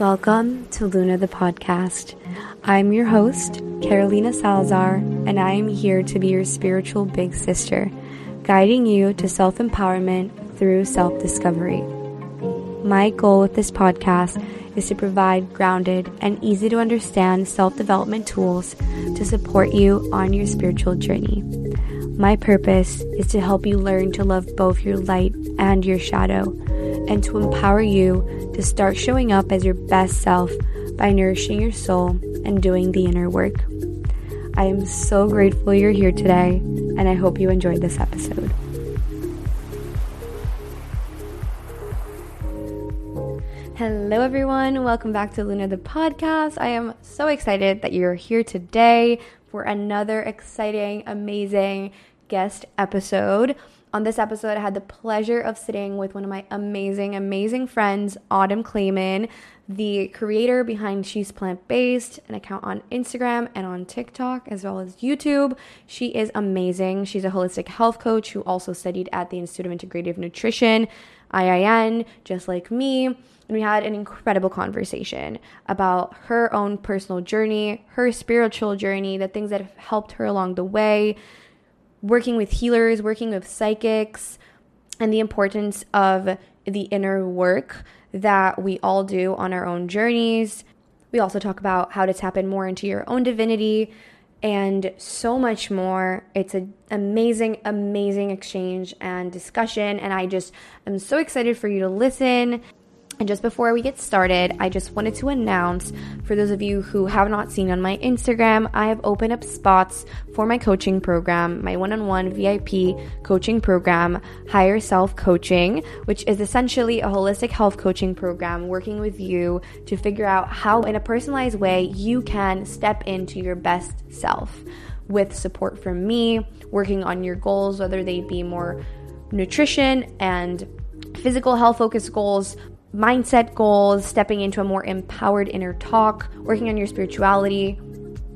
Welcome to Luna the podcast. I'm your host, Carolina Salazar, and I am here to be your spiritual big sister, guiding you to self empowerment through self discovery. My goal with this podcast is to provide grounded and easy to understand self development tools to support you on your spiritual journey. My purpose is to help you learn to love both your light and your shadow, and to empower you to start showing up as your best self by nourishing your soul and doing the inner work. I am so grateful you're here today, and I hope you enjoyed this episode. Hello, everyone. Welcome back to Luna the podcast. I am so excited that you're here today for another exciting, amazing guest episode. On this episode, I had the pleasure of sitting with one of my amazing, amazing friends, Autumn Clayman, the creator behind She's Plant Based, an account on Instagram and on TikTok, as well as YouTube. She is amazing. She's a holistic health coach who also studied at the Institute of Integrative Nutrition, IIN, just like me. And we had an incredible conversation about her own personal journey, her spiritual journey, the things that have helped her along the way, working with healers, working with psychics, and the importance of the inner work that we all do on our own journeys. We also talk about how to tap in more into your own divinity and so much more. It's an amazing, amazing exchange and discussion. And I just am so excited for you to listen. And just before we get started, I just wanted to announce for those of you who have not seen on my Instagram, I have opened up spots for my coaching program, my one on one VIP coaching program, Higher Self Coaching, which is essentially a holistic health coaching program working with you to figure out how, in a personalized way, you can step into your best self with support from me, working on your goals, whether they be more nutrition and physical health focused goals, mindset goals, stepping into a more empowered inner talk, working on your spirituality.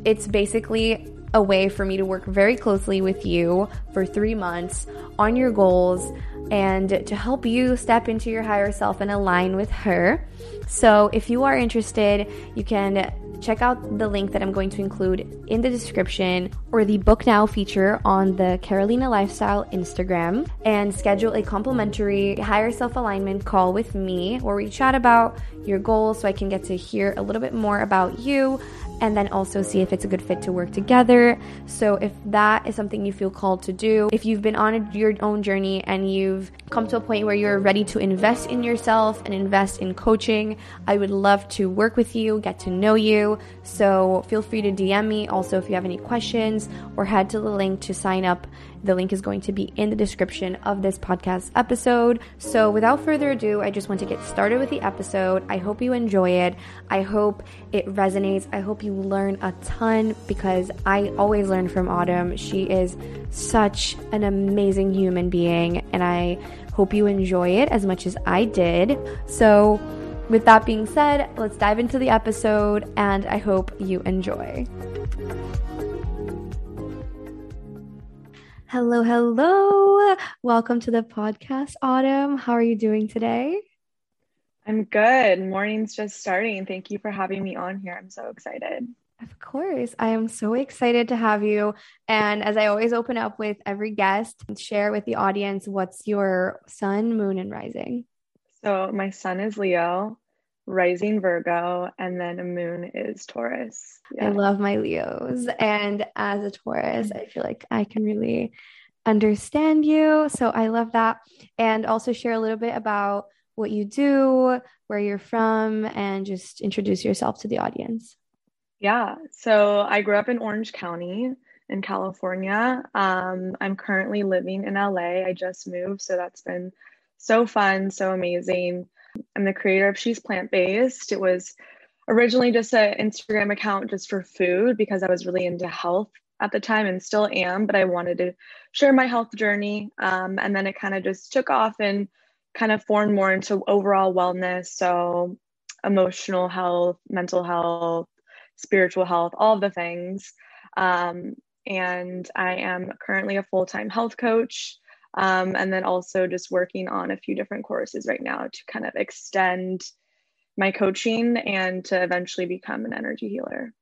It's basically a way for me to work very closely with you for three months on your goals and to help you step into your higher self and align with her. So, if you are interested, you can check out the link that I'm going to include in the description or the book now feature on the Carolina Lifestyle Instagram and schedule a complimentary higher self alignment call with me where we chat about your goals so I can get to hear a little bit more about you and then also see if it's a good fit to work together. So, if that is something you feel called to do, if you've been on your own journey and you've come to a point where you're ready to invest in yourself and invest in coaching, I would love to work with you, get to know you. So, feel free to DM me also if you have any questions or head to the link to sign up the link is going to be in the description of this podcast episode. So, without further ado, I just want to get started with the episode. I hope you enjoy it. I hope it resonates. I hope you learn a ton because I always learn from Autumn. She is such an amazing human being, and I hope you enjoy it as much as I did. So, with that being said, let's dive into the episode, and I hope you enjoy. Hello, hello. Welcome to the podcast, Autumn. How are you doing today? I'm good. Morning's just starting. Thank you for having me on here. I'm so excited. Of course. I am so excited to have you. And as I always open up with every guest, share with the audience what's your sun, moon, and rising. So, my sun is Leo rising Virgo, and then a moon is Taurus. Yeah. I love my Leos. And as a Taurus, I feel like I can really understand you. So I love that. And also share a little bit about what you do, where you're from, and just introduce yourself to the audience. Yeah. So I grew up in Orange County in California. Um, I'm currently living in LA. I just moved. So that's been so fun, so amazing. I'm the creator of She's Plant Based. It was originally just an Instagram account just for food because I was really into health at the time and still am, but I wanted to share my health journey. Um, and then it kind of just took off and kind of formed more into overall wellness. So, emotional health, mental health, spiritual health, all the things. Um, and I am currently a full time health coach. Um, and then also just working on a few different courses right now to kind of extend my coaching and to eventually become an energy healer.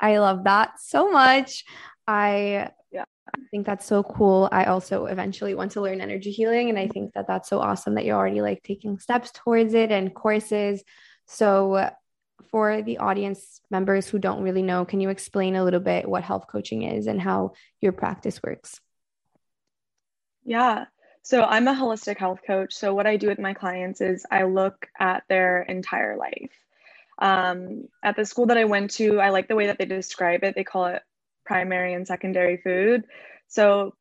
I love that so much. I yeah. think that's so cool. I also eventually want to learn energy healing and I think that that's so awesome that you're already like taking steps towards it and courses. So for the audience members who don't really know, can you explain a little bit what health coaching is and how your practice works? Yeah. So I'm a holistic health coach. So what I do with my clients is I look at their entire life. Um, at the school that I went to, I like the way that they describe it. They call it primary and secondary food. So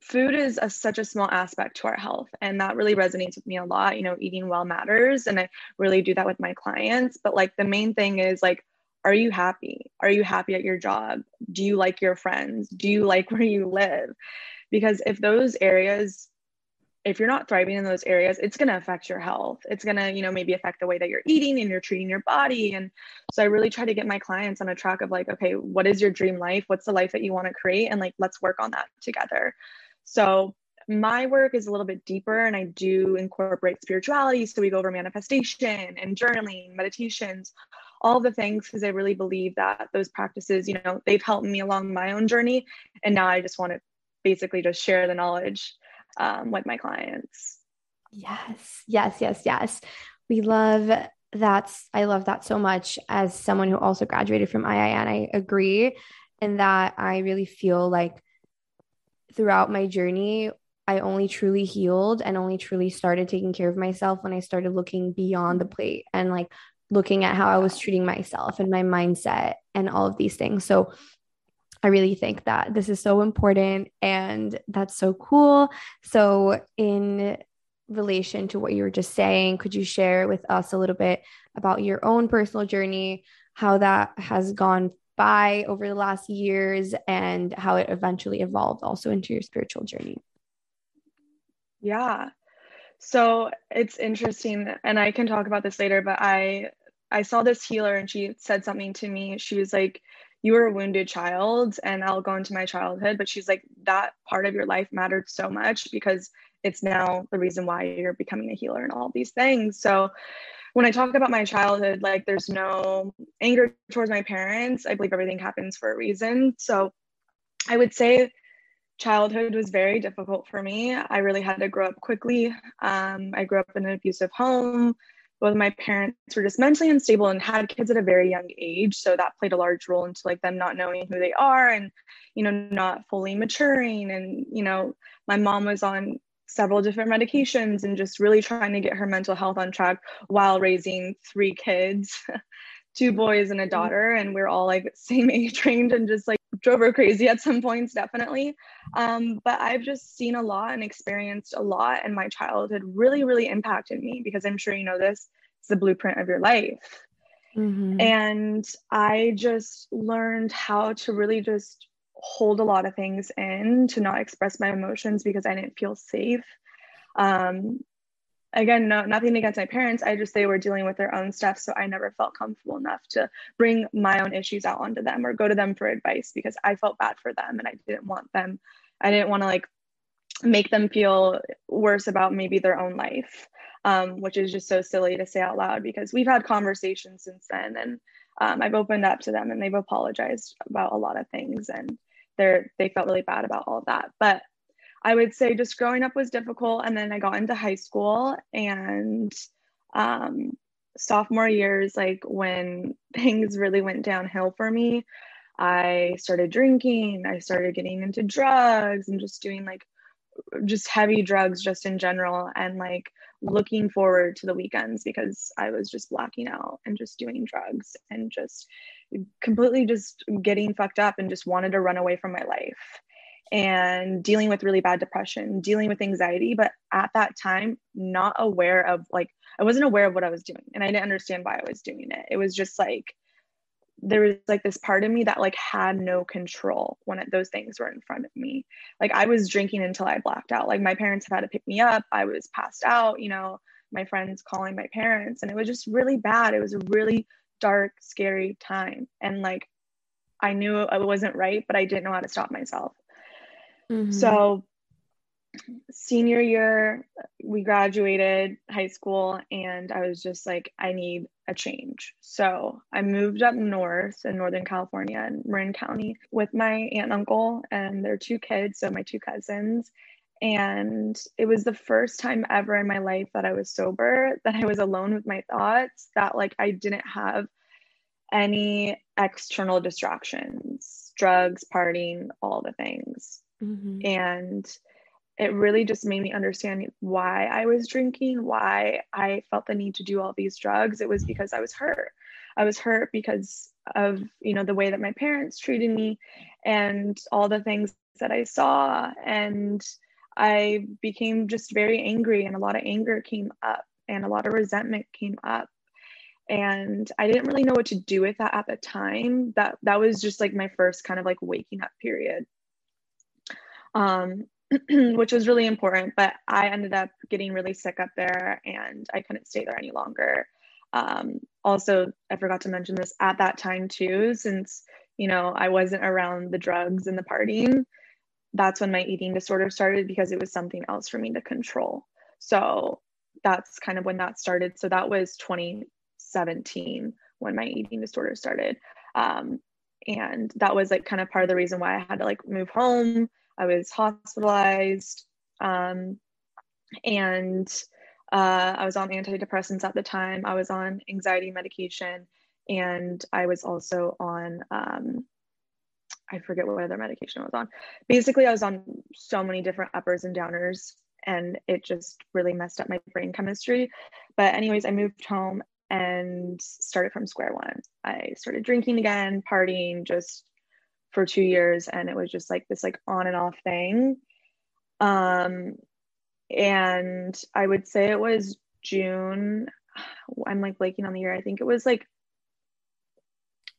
food is a, such a small aspect to our health and that really resonates with me a lot you know eating well matters and i really do that with my clients but like the main thing is like are you happy are you happy at your job do you like your friends do you like where you live because if those areas if you're not thriving in those areas it's going to affect your health. It's going to you know maybe affect the way that you're eating and you're treating your body. And so i really try to get my clients on a track of like okay what is your dream life? What's the life that you want to create? And like let's work on that together. So my work is a little bit deeper and I do incorporate spirituality. So we go over manifestation and journaling, meditations, all the things, because I really believe that those practices, you know, they've helped me along my own journey. And now I just want to basically just share the knowledge um, with my clients. Yes, yes, yes, yes. We love that's I love that so much as someone who also graduated from IIN. I agree in that I really feel like throughout my journey, I only truly healed and only truly started taking care of myself when I started looking beyond the plate and like looking at how I was treating myself and my mindset and all of these things. So I really think that this is so important and that's so cool. So, in relation to what you were just saying, could you share with us a little bit about your own personal journey, how that has gone by over the last years and how it eventually evolved also into your spiritual journey? Yeah. So it's interesting and I can talk about this later, but I I saw this healer and she said something to me. She was like, You were a wounded child, and I'll go into my childhood, but she's like, That part of your life mattered so much because it's now the reason why you're becoming a healer and all these things. So when I talk about my childhood, like there's no anger towards my parents. I believe everything happens for a reason. So I would say childhood was very difficult for me. I really had to grow up quickly. Um, I grew up in an abusive home. Both of my parents were just mentally unstable and had kids at a very young age. So that played a large role into like them not knowing who they are and, you know, not fully maturing. And, you know, my mom was on several different medications and just really trying to get her mental health on track while raising three kids two boys and a mm-hmm. daughter and we're all like same age range and just like drove her crazy at some points definitely um, but i've just seen a lot and experienced a lot and my childhood really really impacted me because i'm sure you know this it's the blueprint of your life mm-hmm. and i just learned how to really just hold a lot of things in to not express my emotions because I didn't feel safe. Um, again, no, nothing against my parents. I just they were dealing with their own stuff, so I never felt comfortable enough to bring my own issues out onto them or go to them for advice because I felt bad for them and I didn't want them. I didn't want to like make them feel worse about maybe their own life, um, which is just so silly to say out loud because we've had conversations since then and um, I've opened up to them and they've apologized about a lot of things and they're they felt really bad about all of that but i would say just growing up was difficult and then i got into high school and um, sophomore years like when things really went downhill for me i started drinking i started getting into drugs and just doing like just heavy drugs just in general and like looking forward to the weekends because i was just blacking out and just doing drugs and just completely just getting fucked up and just wanted to run away from my life. And dealing with really bad depression, dealing with anxiety, but at that time, not aware of like, I wasn't aware of what I was doing and I didn't understand why I was doing it. It was just like, there was like this part of me that like had no control when it, those things were in front of me. Like I was drinking until I blacked out. Like my parents had to pick me up. I was passed out, you know, my friends calling my parents and it was just really bad. It was a really dark, scary time. And like I knew it wasn't right, but I didn't know how to stop myself. Mm-hmm. So, senior year, we graduated high school, and I was just like, I need a change. So, I moved up north in Northern California in Marin County with my aunt and uncle and their two kids, so my two cousins. And it was the first time ever in my life that I was sober, that I was alone with my thoughts, that like I didn't have any external distractions, drugs, partying, all the things. Mm-hmm. And it really just made me understand why I was drinking, why I felt the need to do all these drugs. It was because I was hurt. I was hurt because of, you know, the way that my parents treated me and all the things that I saw and I became just very angry and a lot of anger came up and a lot of resentment came up and I didn't really know what to do with that at the time. That that was just like my first kind of like waking up period. Um which was really important, but I ended up getting really sick up there and I couldn't stay there any longer. Um, also, I forgot to mention this at that time too, since you know I wasn't around the drugs and the partying. That's when my eating disorder started because it was something else for me to control. So that's kind of when that started. So that was 2017 when my eating disorder started. Um, and that was like kind of part of the reason why I had to like move home. I was hospitalized. Um, and uh, I was on antidepressants at the time. I was on anxiety medication. And I was also on, um, I forget what other medication I was on. Basically, I was on so many different uppers and downers and it just really messed up my brain chemistry. But, anyways, I moved home and started from square one. I started drinking again, partying just for two years, and it was just like this like on and off thing. Um, and I would say it was June. I'm like blanking on the year. I think it was like.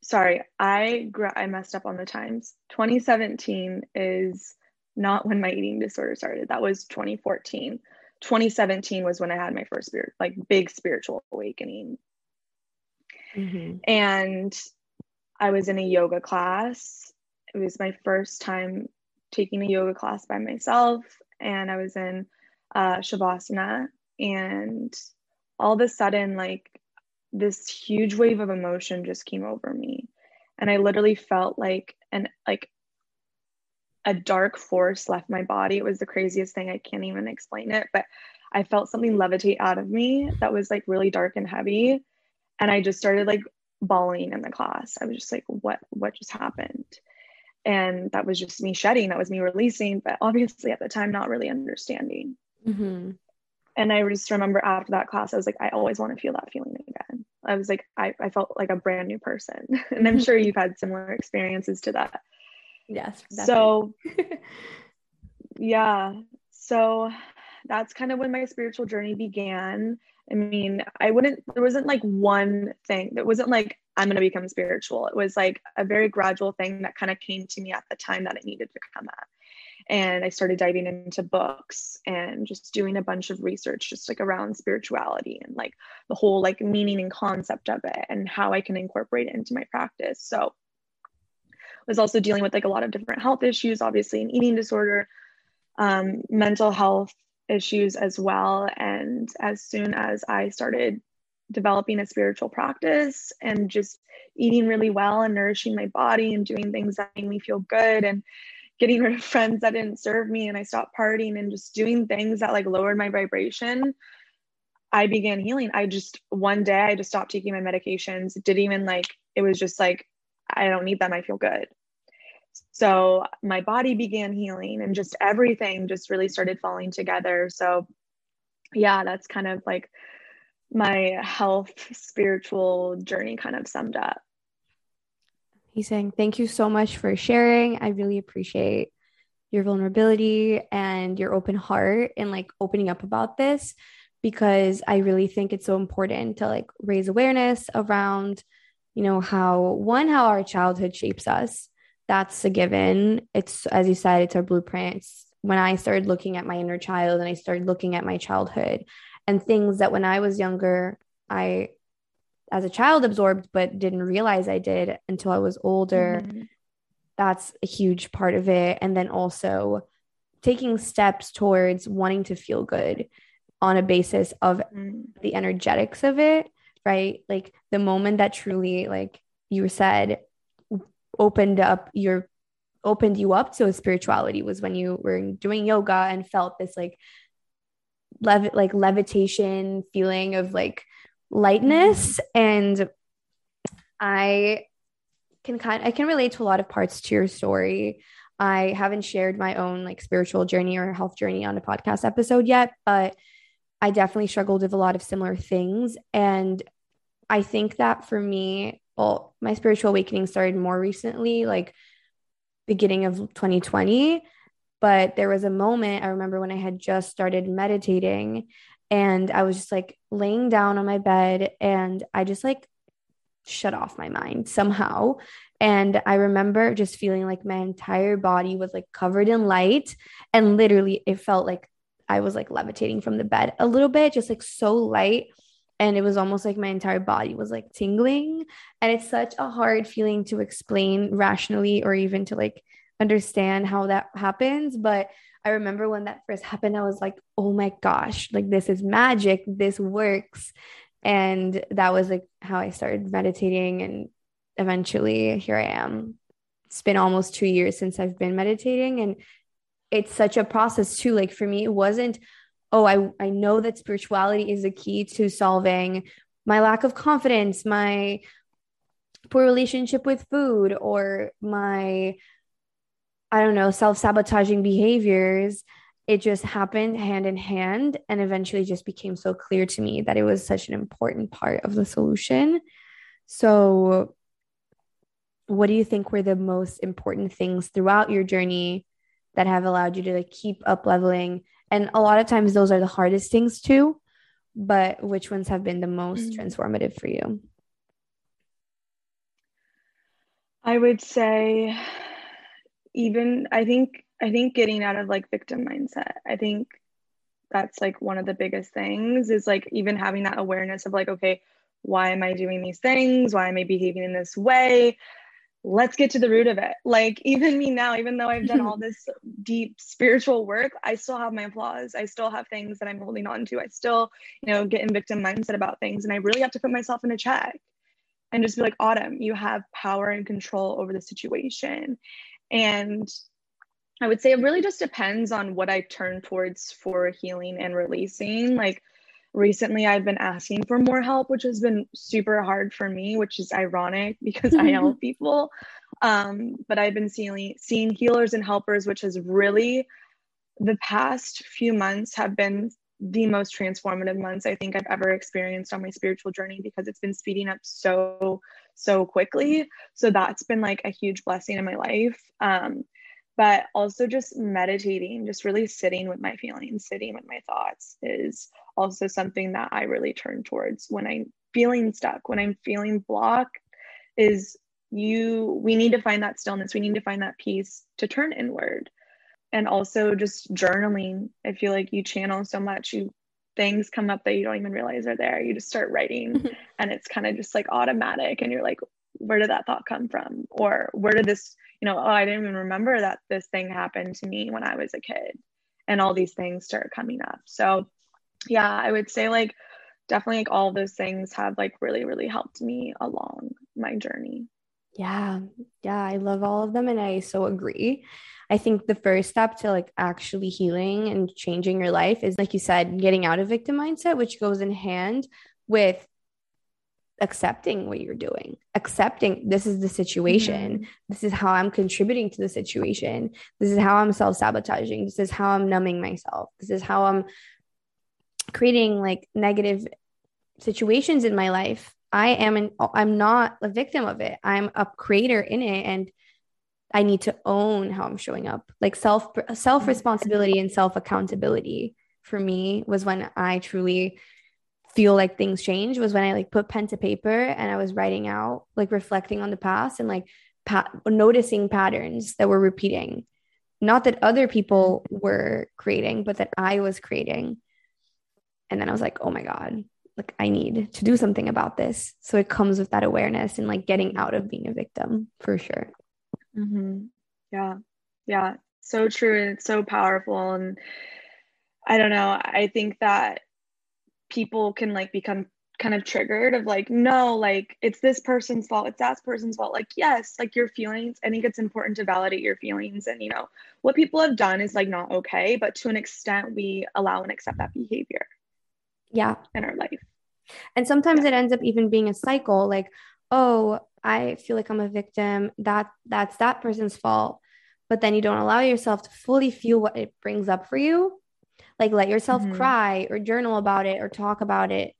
Sorry, I gra- I messed up on the times. 2017 is not when my eating disorder started. That was 2014. 2017 was when I had my first spirit, like big spiritual awakening. Mm-hmm. And I was in a yoga class. It was my first time taking a yoga class by myself. And I was in uh, Shavasana. And all of a sudden, like this huge wave of emotion just came over me. And I literally felt like an like a dark force left my body. It was the craziest thing. I can't even explain it, but I felt something levitate out of me that was like really dark and heavy. And I just started like bawling in the class. I was just like, what what just happened? And that was just me shedding, that was me releasing, but obviously at the time not really understanding. Mm-hmm. And I just remember after that class, I was like, I always want to feel that feeling again. I was like, I, I felt like a brand new person. and I'm sure you've had similar experiences to that. Yes. So, yeah. So that's kind of when my spiritual journey began. I mean, I wouldn't, there wasn't like one thing. It wasn't like, I'm going to become spiritual. It was like a very gradual thing that kind of came to me at the time that it needed to come at. And I started diving into books and just doing a bunch of research, just like around spirituality and like the whole like meaning and concept of it and how I can incorporate it into my practice. So I was also dealing with like a lot of different health issues, obviously an eating disorder, um, mental health issues as well. And as soon as I started developing a spiritual practice and just eating really well and nourishing my body and doing things that made me feel good and getting rid of friends that didn't serve me and I stopped partying and just doing things that like lowered my vibration I began healing. I just one day I just stopped taking my medications. didn't even like it was just like I don't need them. I feel good. So my body began healing and just everything just really started falling together. So, yeah, that's kind of like my health spiritual journey kind of summed up. He's saying, Thank you so much for sharing. I really appreciate your vulnerability and your open heart and like opening up about this because I really think it's so important to like raise awareness around, you know, how one, how our childhood shapes us. That's a given. It's, as you said, it's our blueprints. When I started looking at my inner child and I started looking at my childhood and things that when I was younger, I, as a child, absorbed, but didn't realize I did until I was older. Mm-hmm. That's a huge part of it. And then also taking steps towards wanting to feel good on a basis of mm. the energetics of it, right? Like the moment that truly, like you said, opened up your opened you up to spirituality was when you were doing yoga and felt this like lev- like levitation feeling of like lightness mm. and i can kind i can relate to a lot of parts to your story i haven't shared my own like spiritual journey or health journey on a podcast episode yet but I definitely struggled with a lot of similar things. And I think that for me, well, my spiritual awakening started more recently, like beginning of 2020. But there was a moment I remember when I had just started meditating and I was just like laying down on my bed and I just like shut off my mind somehow. And I remember just feeling like my entire body was like covered in light. And literally, it felt like I was like levitating from the bed a little bit, just like so light. And it was almost like my entire body was like tingling. And it's such a hard feeling to explain rationally or even to like understand how that happens. But I remember when that first happened, I was like, oh my gosh, like this is magic. This works. And that was like how I started meditating. And eventually here I am. It's been almost two years since I've been meditating. And it's such a process too. Like for me, it wasn't, oh, I, I know that spirituality is the key to solving my lack of confidence, my poor relationship with food, or my, I don't know, self sabotaging behaviors. It just happened hand in hand and eventually just became so clear to me that it was such an important part of the solution. So, what do you think were the most important things throughout your journey that have allowed you to like keep up leveling and a lot of times those are the hardest things too but which ones have been the most mm-hmm. transformative for you i would say even i think i think getting out of like victim mindset i think that's like one of the biggest things is like even having that awareness of like okay why am i doing these things why am i behaving in this way let's get to the root of it. Like even me now, even though I've done all this deep spiritual work, I still have my flaws. I still have things that I'm holding on to. I still, you know, get in victim mindset about things. And I really have to put myself in a check and just be like, Autumn, you have power and control over the situation. And I would say it really just depends on what I turn towards for healing and releasing. Like recently I've been asking for more help, which has been super hard for me, which is ironic because I help people. Um, but I've been seeing seeing healers and helpers, which has really the past few months have been the most transformative months I think I've ever experienced on my spiritual journey because it's been speeding up so so quickly. So that's been like a huge blessing in my life. Um, but also just meditating, just really sitting with my feelings, sitting with my thoughts is also something that I really turn towards when I'm feeling stuck, when I'm feeling blocked is you we need to find that stillness, we need to find that peace to turn inward. And also just journaling. I feel like you channel so much, you things come up that you don't even realize are there. You just start writing mm-hmm. and it's kind of just like automatic and you're like where did that thought come from? Or where did this you know oh i didn't even remember that this thing happened to me when i was a kid. And all these things start coming up. So yeah i would say like definitely like all those things have like really really helped me along my journey. Yeah. Yeah i love all of them and i so agree i think the first step to like actually healing and changing your life is like you said getting out of victim mindset which goes in hand with accepting what you're doing, accepting this is the situation. Mm-hmm. This is how I'm contributing to the situation. This is how I'm self sabotaging. This is how I'm numbing myself. This is how I'm creating like negative situations in my life. I am an, I'm not a victim of it. I'm a creator in it. And I need to own how I'm showing up. Like self self responsibility and self accountability for me was when I truly feel like things change was when I like put pen to paper and I was writing out like reflecting on the past and like noticing patterns that were repeating. Not that other people were creating, but that I was creating. And then I was like, "Oh my god, like I need to do something about this." So it comes with that awareness and like getting out of being a victim for sure. Mm-hmm. Yeah. Yeah. So true. And it's so powerful. And I don't know. I think that people can like become kind of triggered of like, no, like it's this person's fault. It's that person's fault. Like, yes, like your feelings. I think it's important to validate your feelings. And, you know, what people have done is like not okay. But to an extent, we allow and accept that behavior. Yeah. In our life. And sometimes yeah. it ends up even being a cycle like, oh, I feel like I'm a victim. That that's that person's fault. But then you don't allow yourself to fully feel what it brings up for you. Like let yourself mm-hmm. cry or journal about it or talk about it.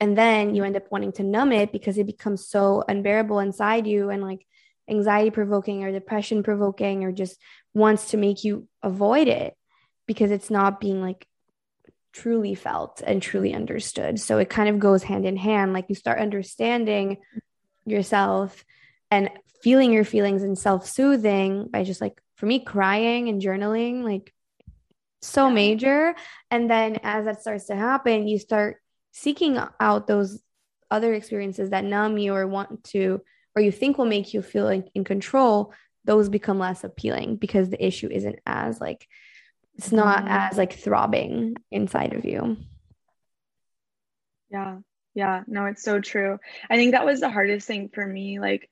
And then you end up wanting to numb it because it becomes so unbearable inside you and like anxiety provoking or depression provoking or just wants to make you avoid it because it's not being like truly felt and truly understood. So it kind of goes hand in hand. Like you start understanding yourself and feeling your feelings and self-soothing by just like for me crying and journaling like so yeah. major and then as that starts to happen you start seeking out those other experiences that numb you or want to or you think will make you feel like in control those become less appealing because the issue isn't as like it's not mm-hmm. as like throbbing inside of you yeah yeah, no, it's so true. I think that was the hardest thing for me. Like,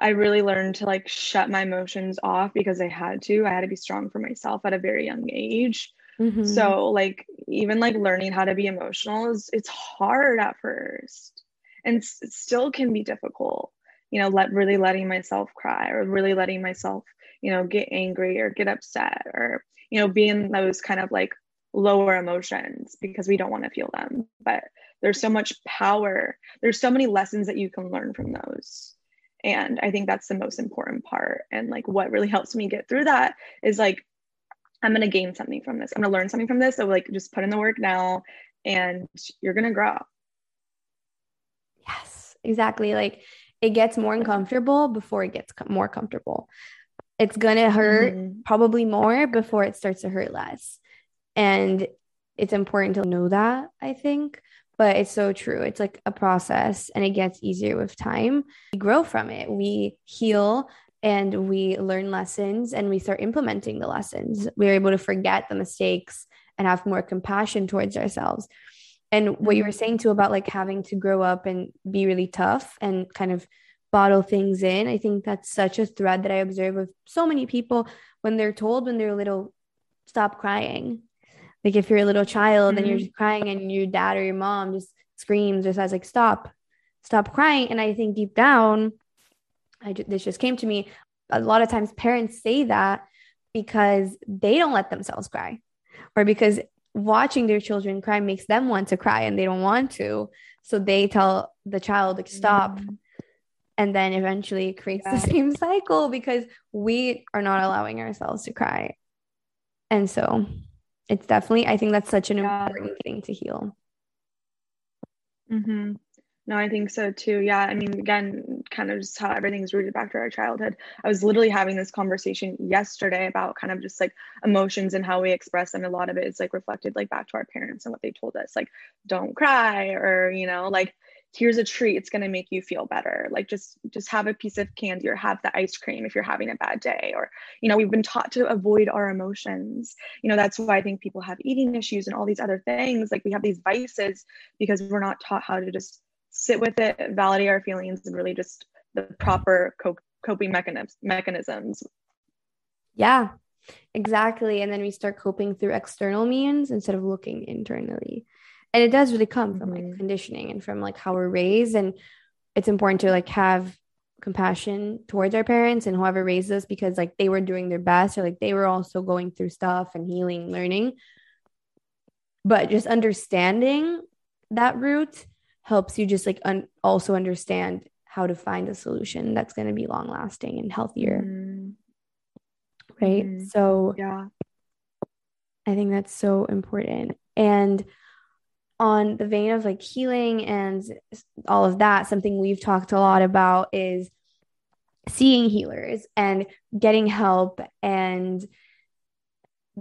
I really learned to like shut my emotions off because I had to. I had to be strong for myself at a very young age. Mm-hmm. So, like, even like learning how to be emotional is it's hard at first, and it still can be difficult. You know, let really letting myself cry or really letting myself, you know, get angry or get upset or you know, being those kind of like lower emotions because we don't want to feel them. But there's so much power. There's so many lessons that you can learn from those. And i think that's the most important part. And like what really helps me get through that is like i'm going to gain something from this. I'm going to learn something from this. So like just put in the work now and you're going to grow. Yes exactly. Like it gets more uncomfortable before it gets more comfortable. It's going to hurt mm-hmm. probably more before it starts to hurt less. And it's important to know that i think but it's so true. It's like a process and it gets easier with time. We grow from it, we heal and we learn lessons and we start implementing the lessons. We're able to forget the mistakes and have more compassion towards ourselves. And what you were mm-hmm. saying too about like having to grow up and be really tough and kind of bottle things in, I think that's such a thread that I observe with so many people when they're told when they're little, stop crying like if you're a little child mm-hmm. and you're mm-hmm. just crying and your dad or your mom just screams or says like stop stop crying and i think deep down i this just came to me a lot of times parents say that because they don't let themselves cry or because watching their children cry makes them want to cry and they don't want to so they tell the child like stop mm-hmm. and then eventually it creates yeah. the same cycle because we are not allowing ourselves to cry and so it's definitely i think that's such an yeah. important thing to heal mm-hmm. no i think so too yeah i mean again kind of just how everything's rooted back to our childhood i was literally having this conversation yesterday about kind of just like emotions and how we express them a lot of it is like reflected like back to our parents and what they told us like don't cry or you know like here's a treat it's going to make you feel better. Like just just have a piece of candy or have the ice cream if you're having a bad day or you know we've been taught to avoid our emotions. You know that's why i think people have eating issues and all these other things. Like we have these vices because we're not taught how to just sit with it validate our feelings and really just the proper co- coping mechanisms mechanisms. Yeah exactly. And then we start coping through external means instead of looking internally and it does really come from mm-hmm. like conditioning and from like how we're raised and it's important to like have compassion towards our parents and whoever raised us because like they were doing their best or like they were also going through stuff and healing learning but just understanding that root helps you just like un- also understand how to find a solution that's going to be long lasting and healthier mm right? Mm-hmm. So, yeah. I think that's so important. And on the vein of like healing and all of that, something we've talked a lot about is seeing healers and getting help and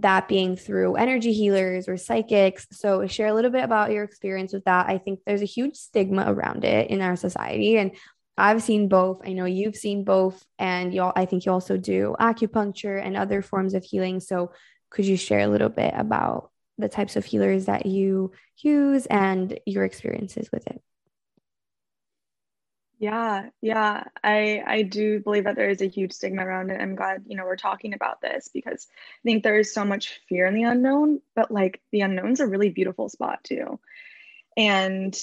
that being through energy healers or psychics. So, share a little bit about your experience with that. I think there's a huge stigma around it in our society. And I've seen both. I know you've seen both. And you all, I think you also do acupuncture and other forms of healing. So, could you share a little bit about the types of healers that you use and your experiences with it? Yeah, yeah. I I do believe that there is a huge stigma around it. I'm glad, you know, we're talking about this because I think there is so much fear in the unknown, but like the unknown's a really beautiful spot too. And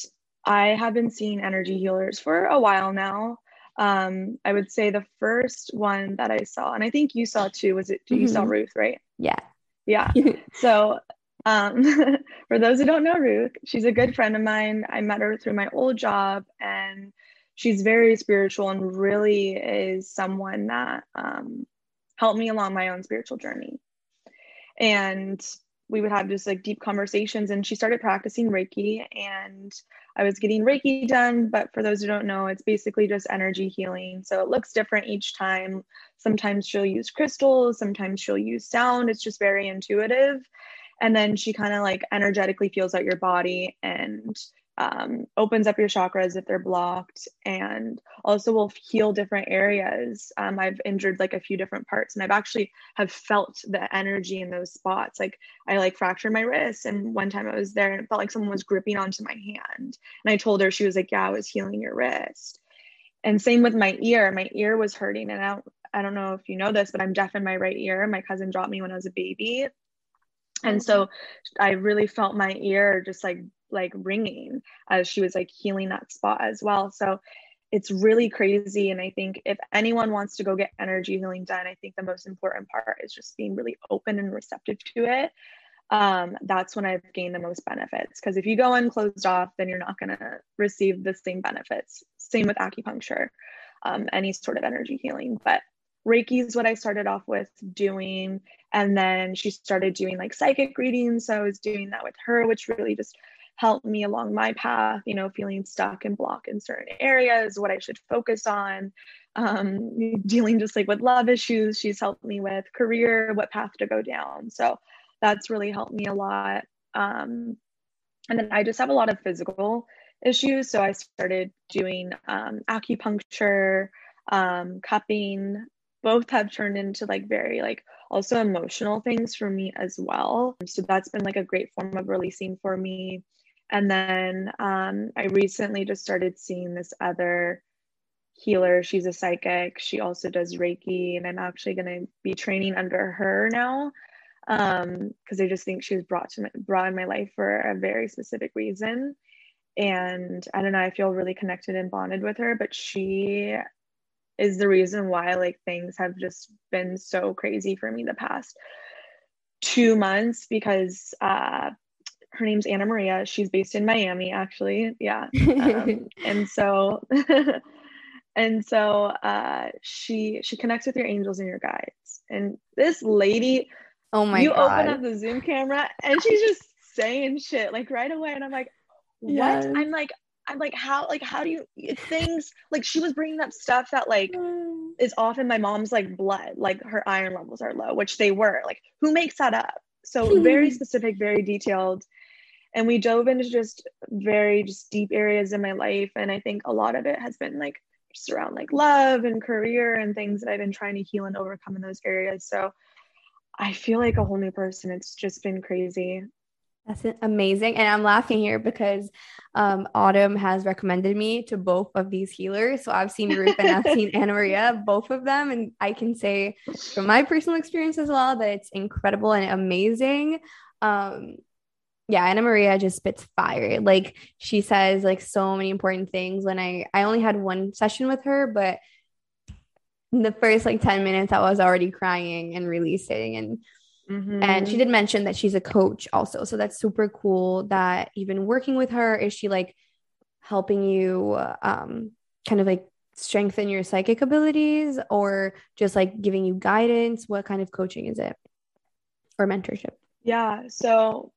I have been seeing energy healers for a while now. Um, I would say the first one that I saw, and I think you saw too, was it mm-hmm. you saw mm-hmm. Ruth, right? Yeah. Yeah. so um, for those who don't know Ruth, she's a good friend of mine. I met her through my old job and she's very spiritual and really is someone that um, helped me along my own spiritual journey. And we would have just like deep conversations and she started practicing reiki and i was getting reiki done but for those who don't know it's basically just energy healing so it looks different each time sometimes she'll use crystals sometimes she'll use sound it's just very intuitive and then she kind of like energetically feels out your body and um, opens up your chakras if they're blocked and also will heal different areas. Um, i've injured like a few different parts and i've actually have felt the energy in those spots. Like i like fractured my wrist and one time i was there and it felt like someone was gripping onto my hand. And i told her she was like yeah i was healing your wrist. And same with my ear. My ear was hurting and i don't i don't know if you know this but i'm deaf in my right ear. My cousin dropped me when i was a baby and so i really felt my ear just like like ringing as she was like healing that spot as well. So it's really crazy. And I think if anyone wants to go get energy healing done, I think the most important part is just being really open and receptive to it. Um, that's when I've gained the most benefits. Because if you go in closed off, then you're not going to receive the same benefits. Same with acupuncture, um, any sort of energy healing. But Reiki is what I started off with doing. And then she started doing like psychic readings. So I was doing that with her, which really just helped me along my path, you know, feeling stuck and blocked in certain areas, what I should focus on, um, dealing just like with love issues. She's helped me with career, what path to go down. So that's really helped me a lot. Um, and then I just have a lot of physical issues. So I started doing um, acupuncture, um, cupping. Both have turned into like very like also emotional things for me as well. So that's been like a great form of releasing for me. And then um, I recently just started seeing this other healer. She's a psychic. She also does Reiki, and I'm actually going to be training under her now because um, I just think she was brought to my, brought in my life for a very specific reason. And I don't know, I feel really connected and bonded with her, but she is the reason why like things have just been so crazy for me the past two months because uh, her name's Anna Maria. She's based in Miami, actually. Yeah. Um, and so, and so, uh, she she connects with your angels and your guides. And this lady, oh my you god, open up the Zoom camera and she's just saying shit like right away, and I'm like, what? Yes. I'm like, I'm like, how, like, how do you things like she was bringing up stuff that like mm. is often my mom's like blood, like her iron levels are low, which they were. Like, who makes that up? So hmm. very specific, very detailed. And we dove into just very just deep areas in my life. And i think a lot of it has been like just around like love and career and things that i've been trying to heal and overcome in those areas. So i feel like a whole new person. It's just been crazy that's amazing. And I'm laughing here because um, Autumn has recommended me to both of these healers. So I've seen Ruth and I've seen Anna Maria, both of them. And I can say from my personal experience as well that it's incredible and amazing. Um, yeah, Anna Maria just spits fire. Like she says like so many important things. When I I only had one session with her, but in the first like 10 minutes I was already crying and releasing and mm-hmm. and she did mention that she's a coach also. So that's super cool that even working with her is she like helping you um kind of like strengthen your psychic abilities or just like giving you guidance? What kind of coaching is it or mentorship? Yeah. So,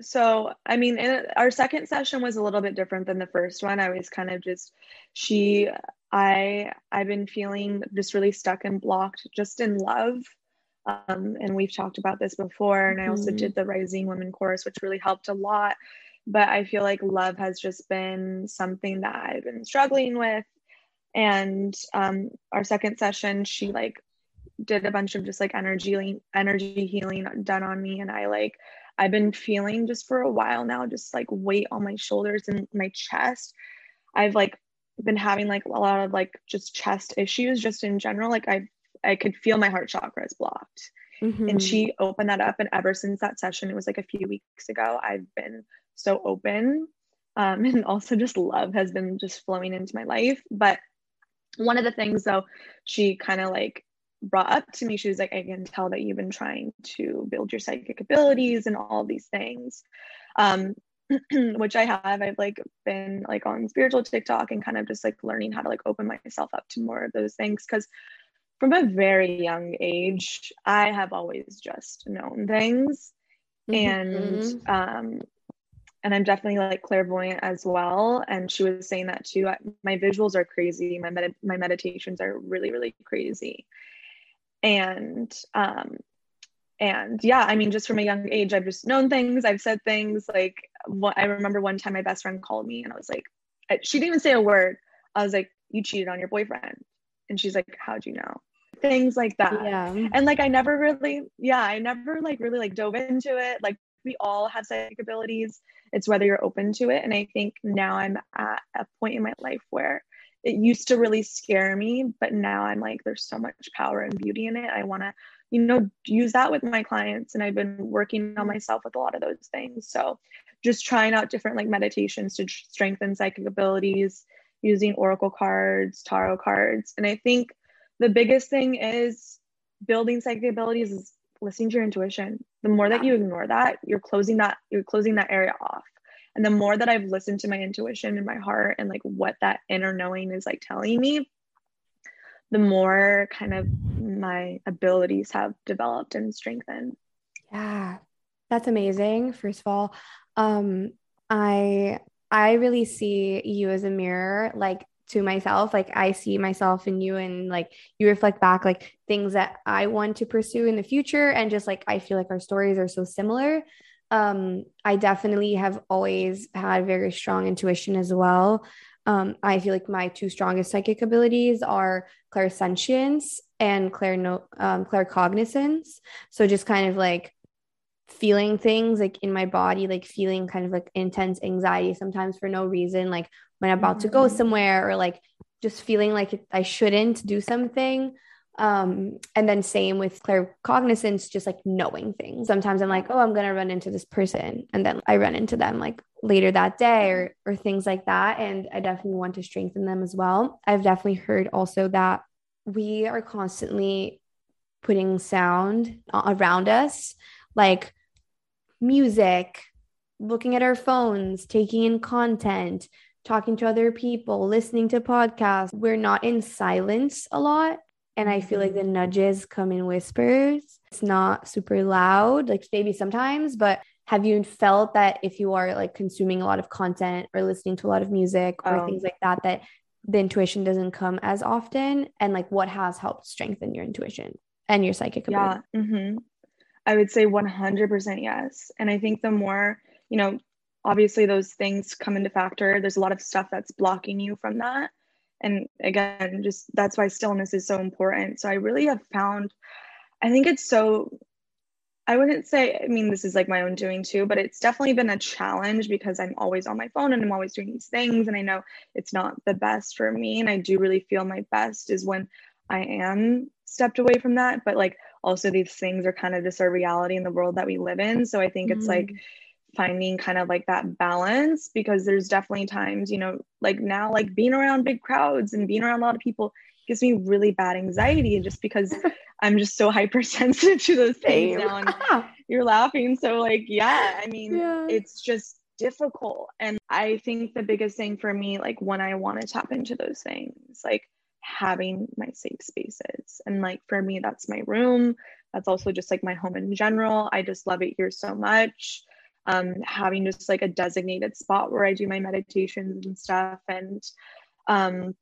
so I mean, in, our second session was a little bit different than the first one. I was kind of just, she, I, I've been feeling just really stuck and blocked just in love. Um, and we've talked about this before. And I also mm-hmm. did the Rising Women course, which really helped a lot. But I feel like love has just been something that I've been struggling with and um, our second session she like did a bunch of just like energy energy healing done on me and i like i've been feeling just for a while now just like weight on my shoulders and my chest i've like been having like a lot of like just chest issues just in general like i i could feel my heart chakra is blocked. Mm-hmm. and she opened that up and ever since that session it was like a few weeks ago i've been so open um, and also just love has been just flowing into my life. But one of the things though she kind of like brought up to me she was like i can tell that you've been trying to build your psychic abilities and all these things. Um which i have. I've like been like on spiritual tiktok and kind of just like learning how to like open myself up to more of those things because from a very young age i have always just known things mm-hmm. and um and I'm definitely like clairvoyant as well. And she was saying that too. My visuals are crazy. My med- my meditations are really really crazy. And um, and yeah, I mean, just from a young age, I've just known things. I've said things like what I remember one time my best friend called me and I was like, she didn't even say a word. I was like, you cheated on your boyfriend, and she's like, how'd you know? Things like that. Yeah. And like I never really, yeah, I never like really like dove into it. Like we all have psychic abilities it's whether you're open to it and i think now i'm at a point in my life where it used to really scare me but now i'm like there's so much power and beauty in it i want to you know use that with my clients and i've been working on myself with a lot of those things so just trying out different like meditations to strengthen psychic abilities using oracle cards tarot cards and i think the biggest thing is building psychic abilities is listening to your intuition. The more that you ignore that you're closing that you're closing that area off. And the more that i've listened to my intuition and my heart and like what that inner knowing is like telling me the more kind of my abilities have developed and strengthened. Yeah. That's amazing first of all. Um i i really see you as a mirror like to myself like i see myself in you and like you reflect back like things that i want to pursue in the future and just like i feel like our stories are so similar. Um i definitely have always had very strong intuition as well. Um i feel like my two strongest psychic abilities are clairsentience and clair no um claircognizance. So just kind of like feeling things like in my body like feeling kind of like intense anxiety sometimes for no reason like when I'm about to go mm-hmm. somewhere or like just feeling like I shouldn't do something. Um, and then same with claircognizance, just like knowing things. Sometimes I'm like, oh, I'm gonna run into this person, and then I run into them like later that day or or things like that. And I definitely want to strengthen them as well. I've definitely heard also that we are constantly putting sound around us, like music, looking at our phones, taking in content, talking to other people, listening to podcasts. We're not in silence a lot. And I feel like the mm-hmm. nudges come in whispers. It's not super loud, like maybe sometimes, but have you felt that if you are like consuming a lot of content or listening to a lot of music or things like that, that the intuition doesn't come as often? And like what has helped strengthen your intuition and your psychic ability? Yeah. Mm-hmm. I would say 100% yes. And I think the more, you know, obviously those things come into factor. There's a lot of stuff that's blocking you from that. And again just that's why stillness is so important. So i really have found i think it's so i wouldn't say i mean this is like my own doing too but it's definitely been a challenge because i'm always on my phone and i'm always doing these things and i know it's not the best for me. And i do really feel my best is when i am stepped away from that. But like also these things are kind of just our reality in the world that we live in. So i think it's like mm finding kind of like that balance because there's definitely times you know like now like being around big crowds and being around a lot of people gives me really bad anxiety and just because i'm just so hypersensitive to those things now and ah. you're laughing so like yeah i mean yeah. it's just difficult and i think the biggest thing for me like when i want to tap into those things like having my safe spaces. And like for me, that's my room. That's also just like my home in general. I just love it here so much. Um, having just like a designated spot where I do my meditations and stuff. And um,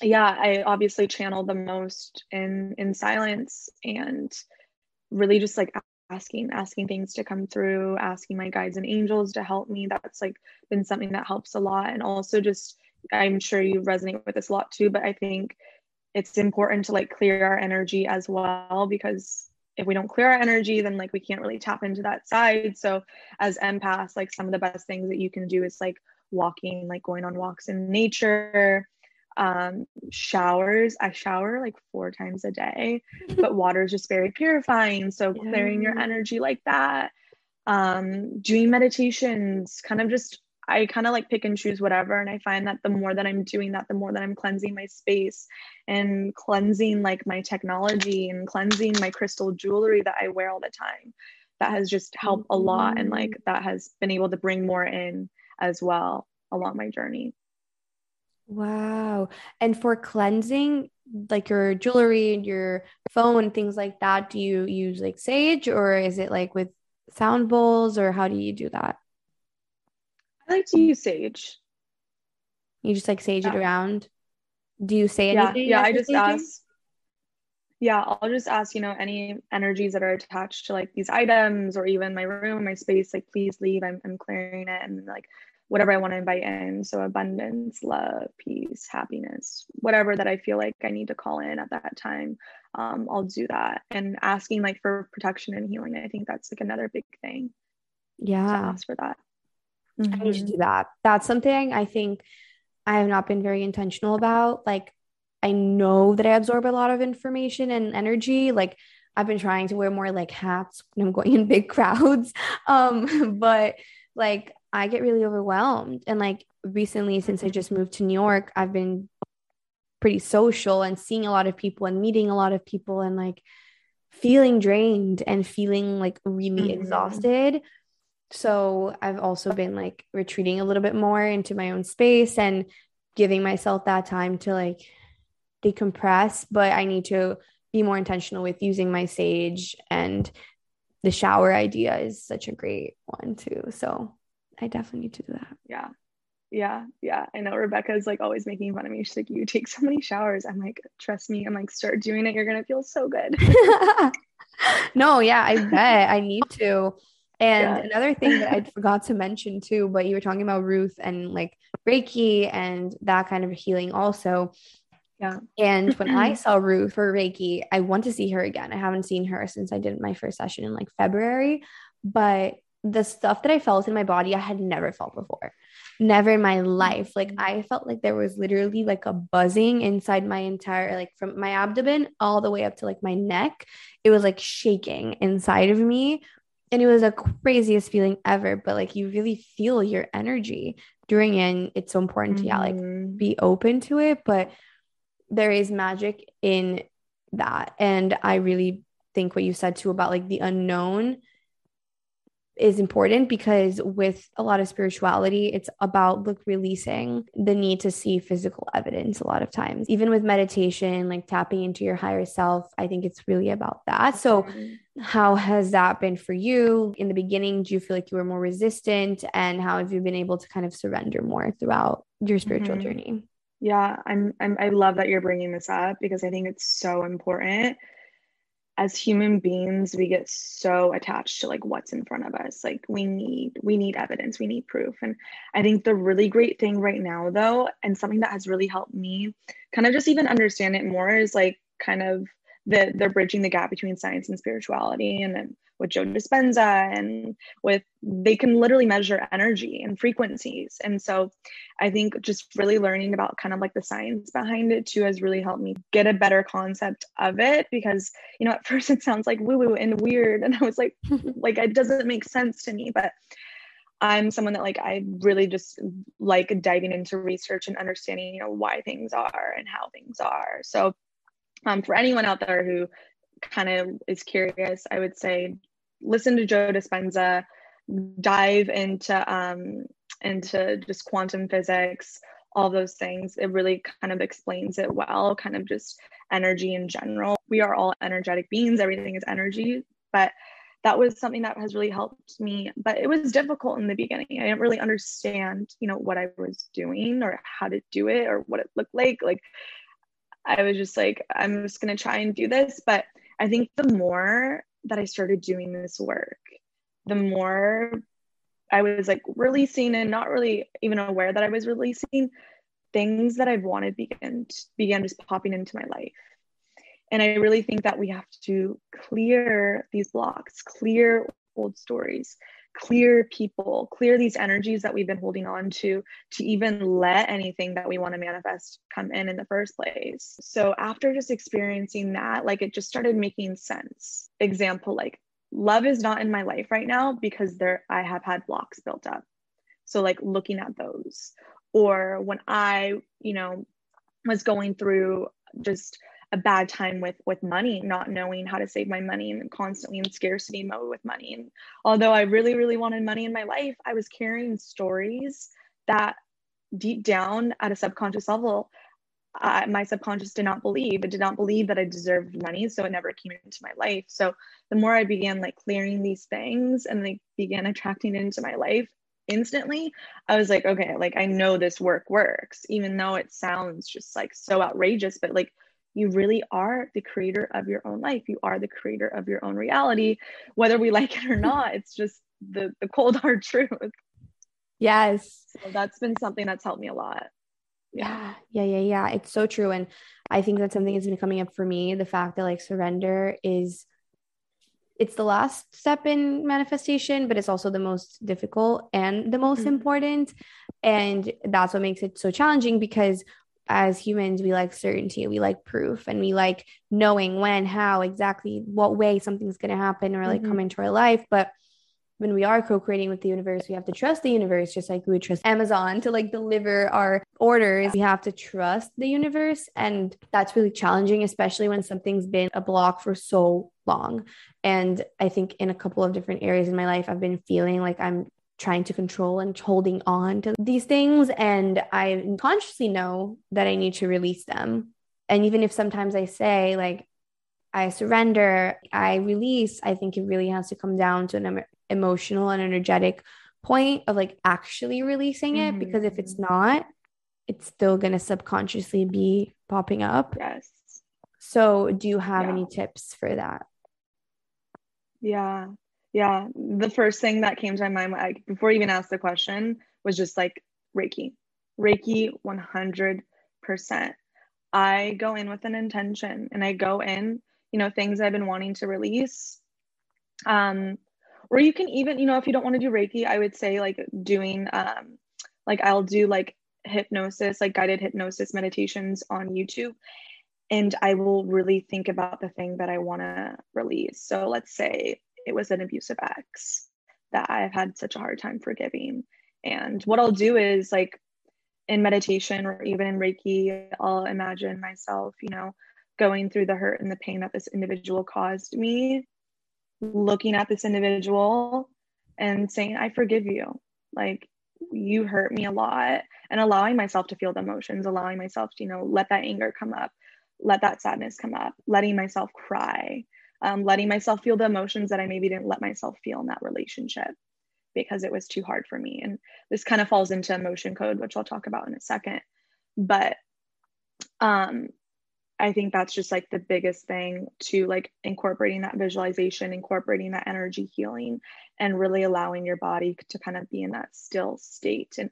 yeah, I obviously channel the most in in silence and really just like asking asking things to come through asking my guides and angels to help me that's like been something that helps a lot and also just i'm sure you resonate with this a lot too but i think it's important to like clear our energy as well because if we don't clear our energy then like we can't really tap into that side so as empaths like some of the best things that you can do is like walking like going on walks in nature um, showers. I shower like four times a day, but water is just very purifying. So yeah. clearing your energy like that. Um, doing meditations, kind of just I kind of like pick and choose whatever. And I find that the more that I'm doing that, the more that I'm cleansing my space and cleansing like my technology and cleansing my crystal jewelry that I wear all the time. That has just helped a lot. And like that has been able to bring more in as well along my journey. Wow. And for cleansing, like your jewelry and your phone, things like that, do you use like sage or is it like with sound bowls or how do you do that? I like to use sage. You just like sage yeah. it around? Do you say anything? Yeah, yeah I just saging? ask. Yeah, I'll just ask, you know, any energies that are attached to like these items or even my room, my space, like please leave. I'm, I'm clearing it and like whatever I want to invite in. So abundance, love, peace, happiness, whatever that I feel like I need to call in at that time, um, I'll do that. And asking like for protection and healing, I think that's like another big thing. Yeah. To ask for that. Mm-hmm. I need to do that. That's something I think I have not been very intentional about. Like I know that I absorb a lot of information and energy. Like I've been trying to wear more like hats when I'm going in big crowds. Um, but like I get really overwhelmed. And like recently, since I just moved to New York, I've been pretty social and seeing a lot of people and meeting a lot of people and like feeling drained and feeling like really mm-hmm. exhausted. So I've also been like retreating a little bit more into my own space and giving myself that time to like decompress. But I need to be more intentional with using my sage and the shower idea is such a great one too. So I definitely need to do that. Yeah. Yeah. Yeah. I know Rebecca is like always making fun of me. She's like, you take so many showers. I'm like, trust me. I'm like, start doing it. You're going to feel so good. no, yeah, I bet I need to. And yeah. another thing that I forgot to mention too, but you were talking about Ruth and like Reiki and that kind of healing also. Yeah. And when I saw Ruth for Reiki, I want to see her again. I haven't seen her since I did my first session in like February, but the stuff that I felt in my body, I had never felt before. Never in my life. Like mm-hmm. I felt like there was literally like a buzzing inside my entire, like from my abdomen all the way up to like my neck. It was like shaking inside of me. And it was the craziest feeling ever. But like you really feel your energy during it. And it's so important mm-hmm. to, yeah, like mm-hmm. be open to it. But there is magic in that. And I really think what you said too about like the unknown is important because with a lot of spirituality it's about like releasing the need to see physical evidence a lot of times. Even with meditation like tapping into your higher self i think it's really about that. So how has that been for you? In the beginning do you feel like you were more resistant? And how have you been able to kind of surrender more throughout your spiritual mm-hmm. journey? Yeah I'm, I'm i love that you're bringing this up because i think it's so important as human beings we get so attached to like what's in front of us. Like we need we need evidence we need proof. And i think the really great thing right now though and something that has really helped me kind of just even understand it more is like kind of the they're bridging the gap between science and spirituality. And with Joe Dispenza and with they can literally measure energy and frequencies. And so I think just really learning about kind of like the science behind it too has really helped me get a better concept of it because you know at first it sounds like woo woo and weird and I was like like it doesn't make sense to me but I'm someone that like I really just like diving into research and understanding you know why things are and how things are. So um, for anyone out there who kind of is curious, I would say listen to Joe Dispenza, dive into um, into just quantum physics, all those things. It really kind of explains it well, kind of just energy in general. We are all energetic beings, everything is energy, but that was something that has really helped me but it was difficult in the beginning i didn't really understand you know what i was doing or how to do it or what it looked like like i was just like i'm just going to try and do this but i think the more that i started doing this work the more i was like releasing and not really even aware that i was releasing things that i've wanted began began just popping into my life. And I really think that we have to clear these blocks, clear old stories, clear people, clear these energies that we've been holding on to, to even let anything that we want to manifest come in in the first place. So after just experiencing that, like it just started making sense. Example, like love is not in my life right now because there I have had blocks built up. So like looking at those or when I, you know, was going through just a bad time with with money not knowing how to save my money and constantly in scarcity mode with money. And although i really really wanted money in my life i was carrying stories that deep down at a subconscious level uh, my subconscious did not believe. It did not believe that i deserved money so it never came into my life. So the more i began like clearing these things and they began attracting it into my life instantly i was like okay like i know this work works even though it sounds just like so outrageous but like you really are the creator of your own life. You are the creator of your own reality whether we like it or not. It's just the the cold hard truth. Yes. So that's been something that's helped me a lot. Yeah. Yeah. Yeah yeah it's so true. And i think that's something that's been coming up for me the fact that like surrender is it's the last step in manifestation but it's also the most difficult and the most mm-hmm. important. And that's what makes it so challenging because as humans, we like certainty, we like proof, and we like knowing when, how, exactly what way something's going to happen or like mm-hmm. come into our life. But when we are co-creating with the universe, we have to trust the universe, just like we would trust Amazon to like deliver our orders. We have to trust the universe. And that's really challenging, especially when something's been a block for so long. And I think in a couple of different areas in my life, I've been feeling like I'm trying to control and holding on to these things. And I consciously know that I need to release them. And even if sometimes I say, like, I surrender, I release, I think it really has to come down to an emotional and energetic point of like actually releasing it. Mm-hmm. Because if it's not, it's still going to subconsciously be popping up. Yes. So, do you have yeah. any tips for that? Yeah. Yeah, the first thing that came to my mind like, before even asked the question was just like Reiki. Reiki 100%. I go in with an intention and I go in, you know, things I've been wanting to release. Um, or you can even, you know, if you don't want to do Reiki, I would say like doing, um, like I'll do like hypnosis, like guided hypnosis meditations on YouTube. And I will really think about the thing that I want to release. So let's say it was an abusive ex that I've had such a hard time forgiving. And what I'll do is like in meditation or even in Reiki, I'll imagine myself, you know, going through the hurt and the pain that this individual caused me, looking at this individual and saying, I forgive you. Like, you hurt me a lot, and allowing myself to feel the emotions, allowing myself to, you know, let that anger come up, let that sadness come up, letting myself cry, um, letting myself feel the emotions that I maybe didn't let myself feel in that relationship because it was too hard for me. And this kind of falls into emotion code, which I'll talk about in a second. But um, I think that's just like the biggest thing to like incorporating that visualization, incorporating that energy healing, and really allowing your body to kind of be in that still state and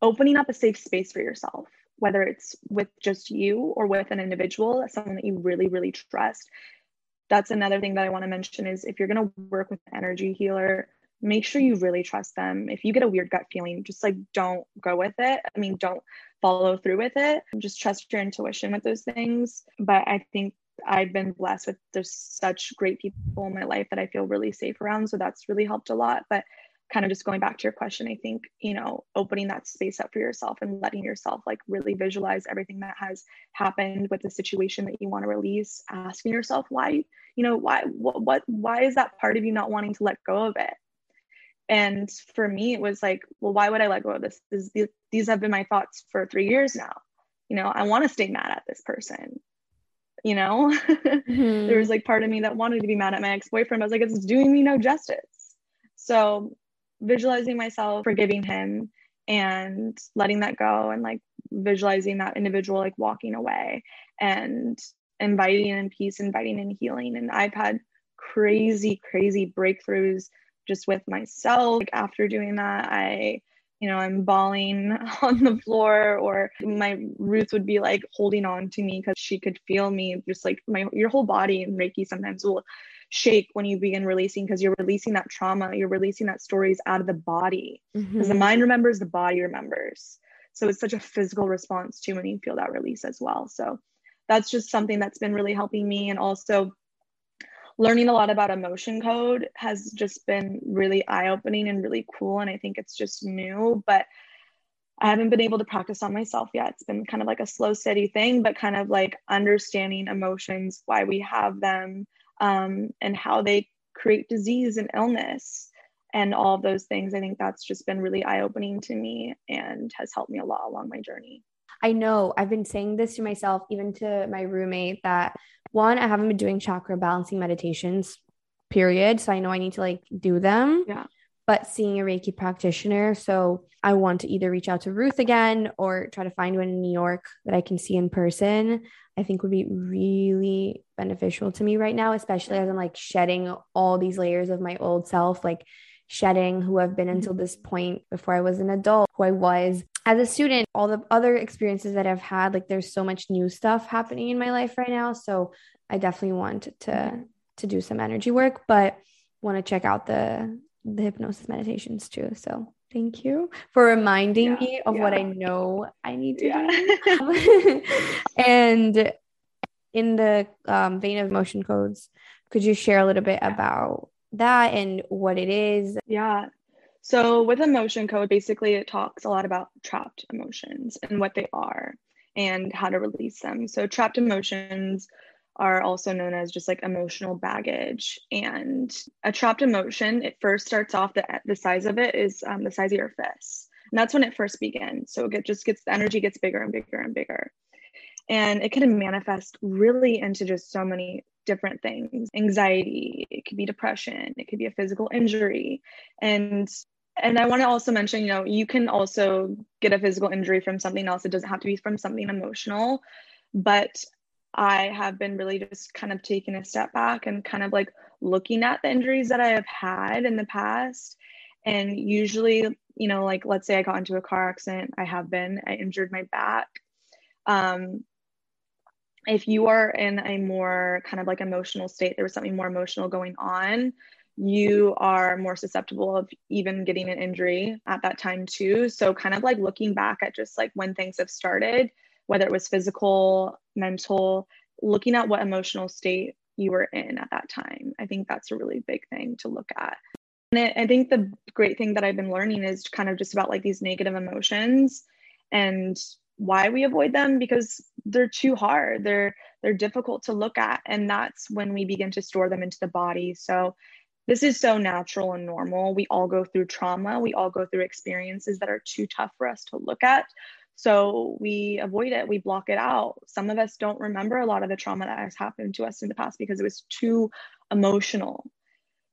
opening up a safe space for yourself, whether it's with just you or with an individual, someone that you really, really trust, that's another thing that I want to mention is if you're going to work with an energy healer, make sure you really trust them. If you get a weird gut feeling, just like don't go with it. I mean, don't follow through with it. Just trust your intuition with those things. But I think I've been blessed with there's such great people in my life that I feel really safe around. So that's really helped a lot. But kind of just going back to your question, I think, you know, opening that space up for yourself and letting yourself like really visualize everything that has happened with the situation that you want to release, asking yourself why, you know, why, what, what, why is that part of you not wanting to let go of it? And for me, it was like, well, why would I let go of this? this these have been my thoughts for three years now. You know, I want to stay mad at this person. You know, mm-hmm. there was like part of me that wanted to be mad at my ex boyfriend. I was like, it's doing me no justice. So visualizing myself forgiving him and letting that go and like visualizing that individual like walking away and inviting in peace, inviting in healing. And I've had crazy, crazy breakthroughs just with myself. Like after doing that, I, you know, I'm bawling on the floor, or my Ruth would be like holding on to me because she could feel me. Just like my your whole body and Reiki sometimes will shake when you begin releasing because you're releasing that trauma, you're releasing that stories out of the body. Because mm-hmm. the mind remembers, the body remembers. So it's such a physical response too when you feel that release as well. So that's just something that's been really helping me. And also learning a lot about emotion code has just been really eye opening and really cool. And I think it's just new, but I haven't been able to practice on myself yet. It's been kind of like a slow, steady thing, but kind of like understanding emotions, why we have them, um, and how they create disease and illness and all those things. I think that's just been really eye opening to me and has helped me a lot along my journey. I know I've been saying this to myself, even to my roommate, that one, I haven't been doing chakra balancing meditations, period. So I know I need to like do them. Yeah. But seeing a Reiki practitioner. So I want to either reach out to Ruth again or try to find one in New York that I can see in person. I think would be really beneficial to me right now, especially as I'm like shedding all these layers of my old self, like shedding who I've been until mm-hmm. this point before I was an adult, who I was as a student, all the other experiences that I've had, like there's so much new stuff happening in my life right now. So I definitely want to to do some energy work, but want to check out the the hypnosis meditations too. So thank you for reminding yeah, me of yeah. what I know I need to yeah. do. and in the um, vein of emotion codes, could you share a little bit about that and what it is? Yeah. So, with emotion code, basically it talks a lot about trapped emotions and what they are and how to release them. So, trapped emotions are also known as just like emotional baggage. And a trapped emotion, it first starts off the, the size of it is um, the size of your fist. And that's when it first begins. So, it just gets the energy gets bigger and bigger and bigger. And it can manifest really into just so many different things anxiety, it could be depression, it could be a physical injury. And and I want to also mention, you know, you can also get a physical injury from something else. It doesn't have to be from something emotional. But I have been really just kind of taking a step back and kind of like looking at the injuries that I have had in the past. And usually, you know, like let's say I got into a car accident, I have been, I injured my back. Um, if you are in a more kind of like emotional state, there was something more emotional going on, you are more susceptible of even getting an injury at that time too. So kind of like looking back at just like when things have started whether it was physical mental looking at what emotional state you were in at that time i think that's a really big thing to look at. And i think the great thing that i've been learning is kind of just about like these negative emotions and why we avoid them because they're too hard they're they're difficult to look at and that's when we begin to store them into the body so this is so natural and normal. We all go through trauma, we all go through experiences that are too tough for us to look at. So we avoid it, we block it out. Some of us don't remember a lot of the trauma that has happened to us in the past because it was too emotional.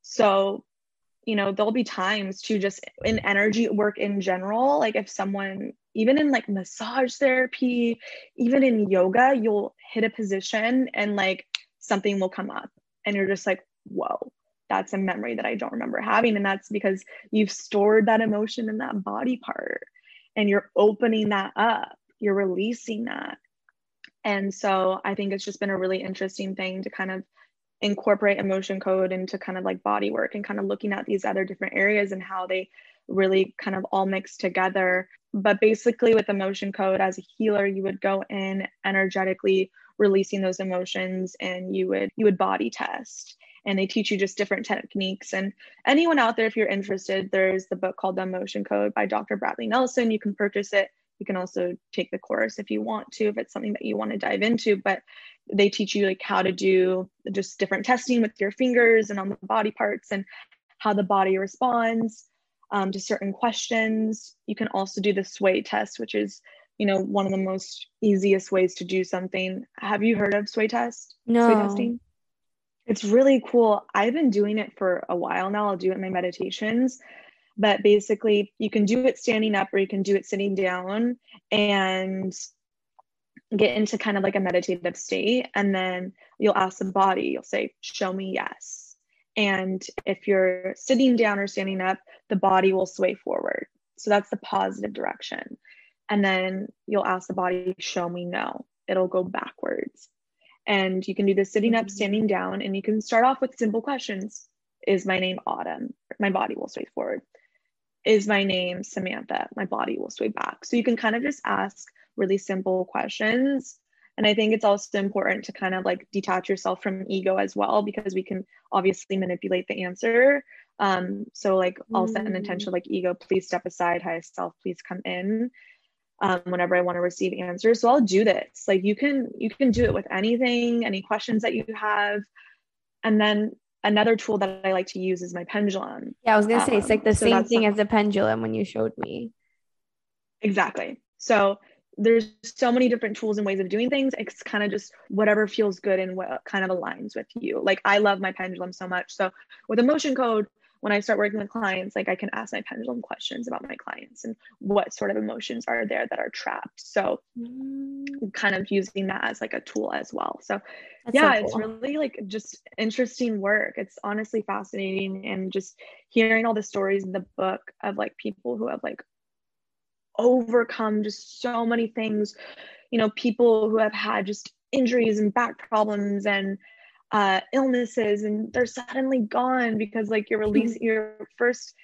So, you know, there'll be times to just in energy work in general, like if someone, even in like massage therapy, even in yoga, you'll hit a position and like something will come up and you're just like, whoa that's a memory that I don't remember having. And that's because you've stored that emotion in that body part and you're opening that up, you're releasing that. And so I think it's just been a really interesting thing to kind of incorporate emotion code into kind of like body work and kind of looking at these other different areas and how they really kind of all mixed together. But basically, with emotion code as a healer, you would go in energetically releasing those emotions and you would you would body test and they teach you just different techniques. And anyone out there, if you're interested, there's the book called The Emotion Code by Dr. Bradley Nelson. You can purchase it. You can also take the course if you want to, if it's something that you want to dive into. But they teach you like how to do just different testing with your fingers and on the body parts and how the body responds. Um, to certain questions. You can also do the sway test, which is, you know, one of the most easiest ways to do something. Have you heard of sway test? No. Sway testing? It's really cool. I've been doing it for a while now. I'll do it in my meditations. But basically, you can do it standing up or you can do it sitting down and get into kind of like a meditative state. And then you'll ask the body, you'll say, Show me yes. And if you're sitting down or standing up, the body will sway forward. So that's the positive direction. And then you'll ask the body, Show me no. It'll go backwards. And you can do this sitting up, mm-hmm. standing down, and you can start off with simple questions. Is my name Autumn? My body will sway forward. Is my name Samantha? My body will sway back. So you can kind of just ask really simple questions. And I think it's also important to kind of like detach yourself from ego as well, because we can obviously manipulate the answer. Um, so like I'll set an intention mm. like ego, please step aside, highest self, please come in. Um, whenever I want to receive answers. So I'll do this. Like you can you can do it with anything, any questions that you have. And then another tool that I like to use is my pendulum. Yeah, I was gonna say it's like the um, so same thing as a pendulum when you showed me. Exactly. So there's so many different tools and ways of doing things. It's kind of just whatever feels good and what kind of aligns with you. Like I love my pendulum so much. So with emotion code, when I start working with clients, like I can ask my pendulum questions about my clients and what sort of emotions are there that are trapped. So mm. kind of using that as like a tool as well. So That's yeah, so cool. it's really like just interesting work. It's honestly fascinating and just hearing all the stories in the book of like people who have like overcome just so many things, you know, people who have had just injuries and back problems and uh, illnesses and they're suddenly gone because like you're releasing mm-hmm. you're first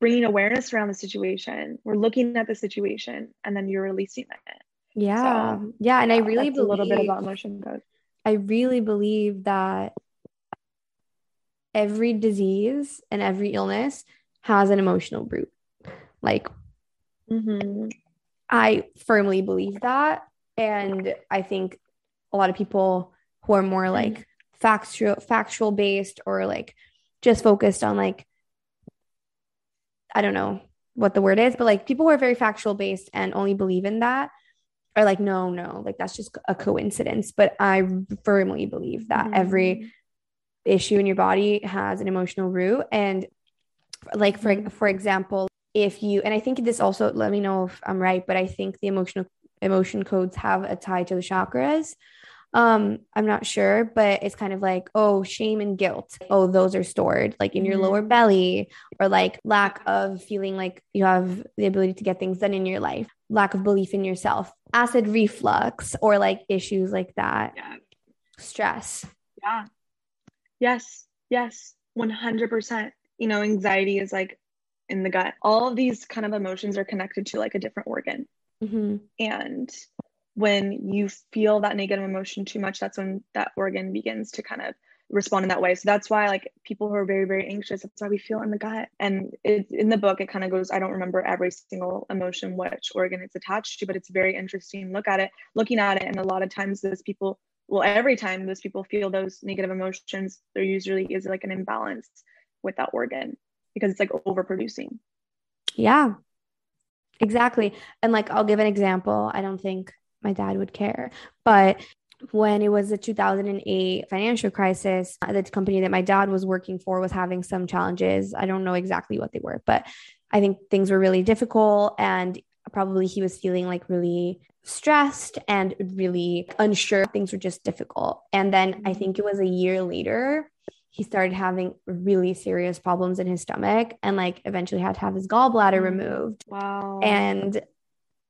bringing awareness around the situation. We're looking at the situation and then you're releasing it. Yeah. So, yeah and i really believe a little bit about emotion code. I really believe that every disease and every illness has an emotional root. Like mm-hmm. i firmly believe that and i think a lot of people who are more mm-hmm. like factual factual based or like just focused on like I don't know what the word is, but like people who are very factual based and only believe in that are like, no, no, like that's just a coincidence. But I firmly believe that mm-hmm. every issue in your body has an emotional root. And like for mm-hmm. for example, if you and I think this also let me know if I'm right, but I think the emotional emotion codes have a tie to the chakras. Um i'm not sure but it's kind of like oh shame and guilt. Oh those are stored like in your lower mm-hmm. belly or like lack of feeling like you have the ability to get things done in your life lack of belief in yourself acid reflux or like issues like that. Yeah. stress. Yeah. Yes. Yes. 100% you know anxiety is like in the gut all of these kind of emotions are connected to like a different organ mm-hmm. and when you feel that negative emotion too much, that's when that organ begins to kind of respond in that way. So that's why like people who are very, very anxious, that's why we feel in the gut. And it, in the book, it kind of goes, I don't remember every single emotion, which organ it's attached to, but it's very interesting. Look at it, looking at it. And a lot of times those people, well, every time those people feel those negative emotions, there usually is like an imbalance with that organ because it's like overproducing. Yeah, exactly. And like, I'll give an example. I don't think my dad would care. But when it was the 2008 financial crisis, the company that my dad was working for was having some challenges. I don't know exactly what they were, but I think things were really difficult and probably he was feeling like really stressed and really unsure. Things were just difficult. And then I think mm-hmm. it was a year later, he started having really serious problems in his stomach and like eventually had to have his gallbladder mm. removed. Wow. And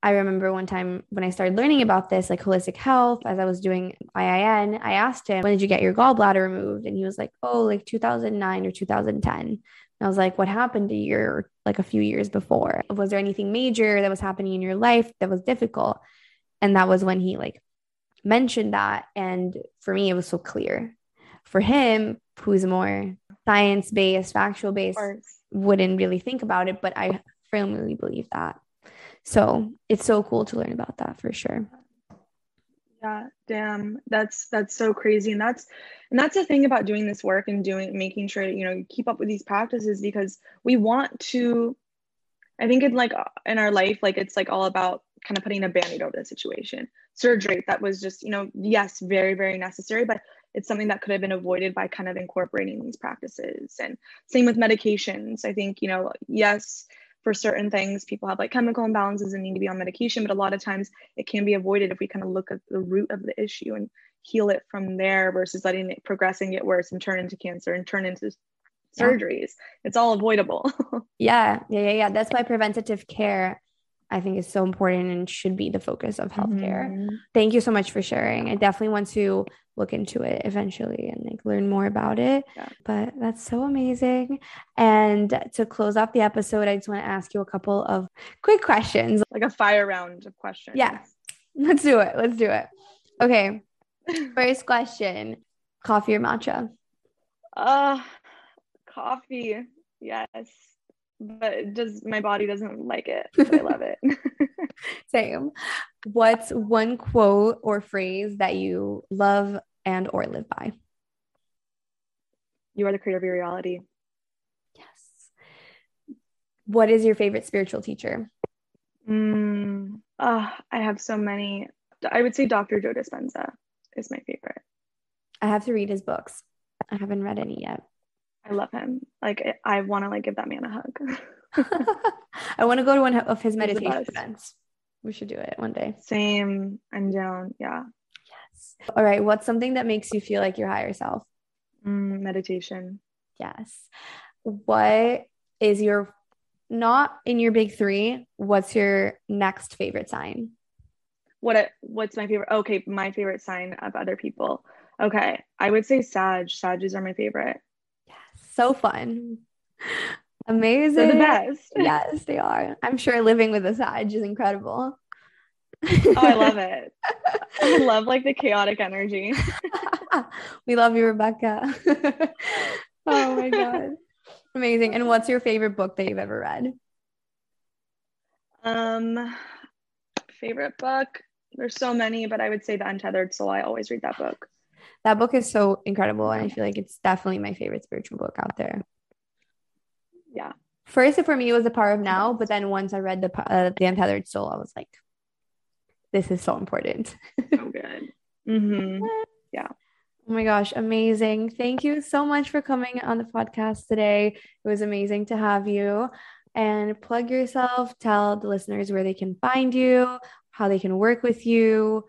I remember one time when I started learning about this, like holistic health, as I was doing IIN, I asked him, when did you get your gallbladder removed? And he was like, oh, like 2009 or 2010. And I was like, what happened a year, like a few years before? Was there anything major that was happening in your life that was difficult? And that was when he like mentioned that. And for me, it was so clear. For him, who's more science based, factual based, wouldn't really think about it. But I firmly believe that. So it's so cool to learn about that for sure. Yeah, damn. That's that's so crazy. And that's and that's the thing about doing this work and doing making sure you know you keep up with these practices because we want to I think in like in our life, like it's like all about kind of putting a band-aid over the situation. Surgery that was just, you know, yes, very, very necessary, but it's something that could have been avoided by kind of incorporating these practices. And same with medications. I think, you know, yes, for certain things, people have like chemical imbalances and need to be on medication, but a lot of times it can be avoided if we kind of look at the root of the issue and heal it from there versus letting it progress and get worse and turn into cancer and turn into surgeries. Yeah. It's all avoidable. yeah, yeah, yeah, yeah. That's why preventative care I think is so important and should be the focus of healthcare. Mm-hmm. Thank you so much for sharing. I definitely want to look into it eventually and like learn more about it. Yeah. But that's so amazing. And to close off the episode, I just want to ask you a couple of quick questions. Like a fire round of questions. Yeah. Let's do it. Let's do it. Okay. First question coffee or matcha? Uh coffee. Yes but does my body doesn't like it. But I love it. Same. What's one quote or phrase that you love and or live by? You are the creator of your reality. Yes. What is your favorite spiritual teacher? Mm, oh, I have so many. I would say Dr. Joe Dispenza is my favorite. I have to read his books. I haven't read any yet. I love him. Like I want to like give that man a hug. I want to go to one of his meditation events. We should do it one day. Same. I'm down. Yeah. Yes. All right. What's something that makes you feel like your higher self? Mm, meditation. Yes. What is your not in your big three? What's your next favorite sign? What what's my favorite? Okay, my favorite sign of other people. Okay, I would say Sag. Sages are my favorite so fun. Amazing. They're the best. yes, they are. I'm sure living with a Sag is incredible. oh, I love it. I love like the chaotic energy. we love you, Rebecca. oh my God. Amazing. And what's your favorite book that you've ever read? Um, favorite book. There's so many, but I would say The Untethered Soul. I always read that book that book is so incredible and i feel like it's definitely my favorite spiritual book out there yeah first for me it was the power of now but then once i read the uh, the untethered soul i was like this is so important so good mm-hmm. yeah Oh my gosh, amazing. Thank you so much for coming on the podcast today. It was amazing to have you. And plug yourself, tell the listeners where they can find you, how they can work with you,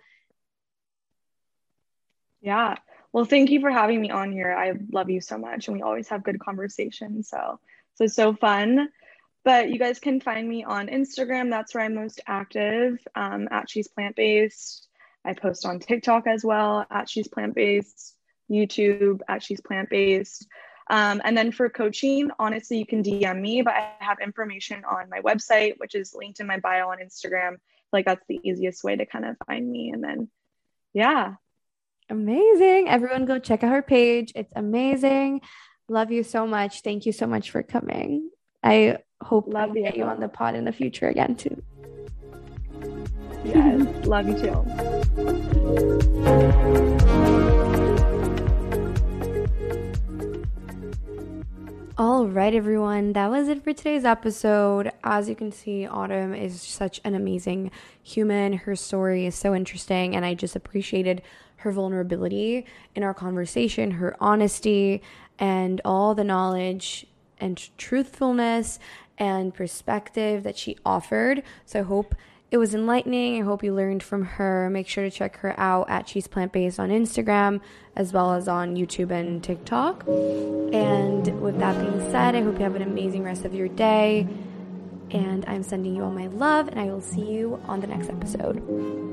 yeah. Well, thank you for having me on here. I love you so much and we always have good conversations. So, so so fun. But you guys can find me on Instagram. That's where I'm most active um, at She's Plant Based. I post on TikTok as well at She's Plant Based, YouTube at She's Plant Based. Um, and then for coaching, honestly, you can DM me, but I have information on my website, which is linked in my bio on Instagram. Like that's the easiest way to kind of find me. And then, yeah, Amazing. Everyone go check out her page. It's amazing. Love you so much. Thank you so much for coming. I hope love I get you on the pod in the future again too. Yes, love you too. All right, everyone. That was it for today's episode. As you can see, Autumn is such an amazing human. Her story is so interesting, and I just appreciated her vulnerability in our conversation, her honesty, and all the knowledge and truthfulness and perspective that she offered. So I hope it was enlightening. I hope you learned from her. Make sure to check her out at She's Plant Based on Instagram as well as on YouTube and TikTok. And with that being said, I hope you have an amazing rest of your day. And I'm sending you all my love, and I will see you on the next episode.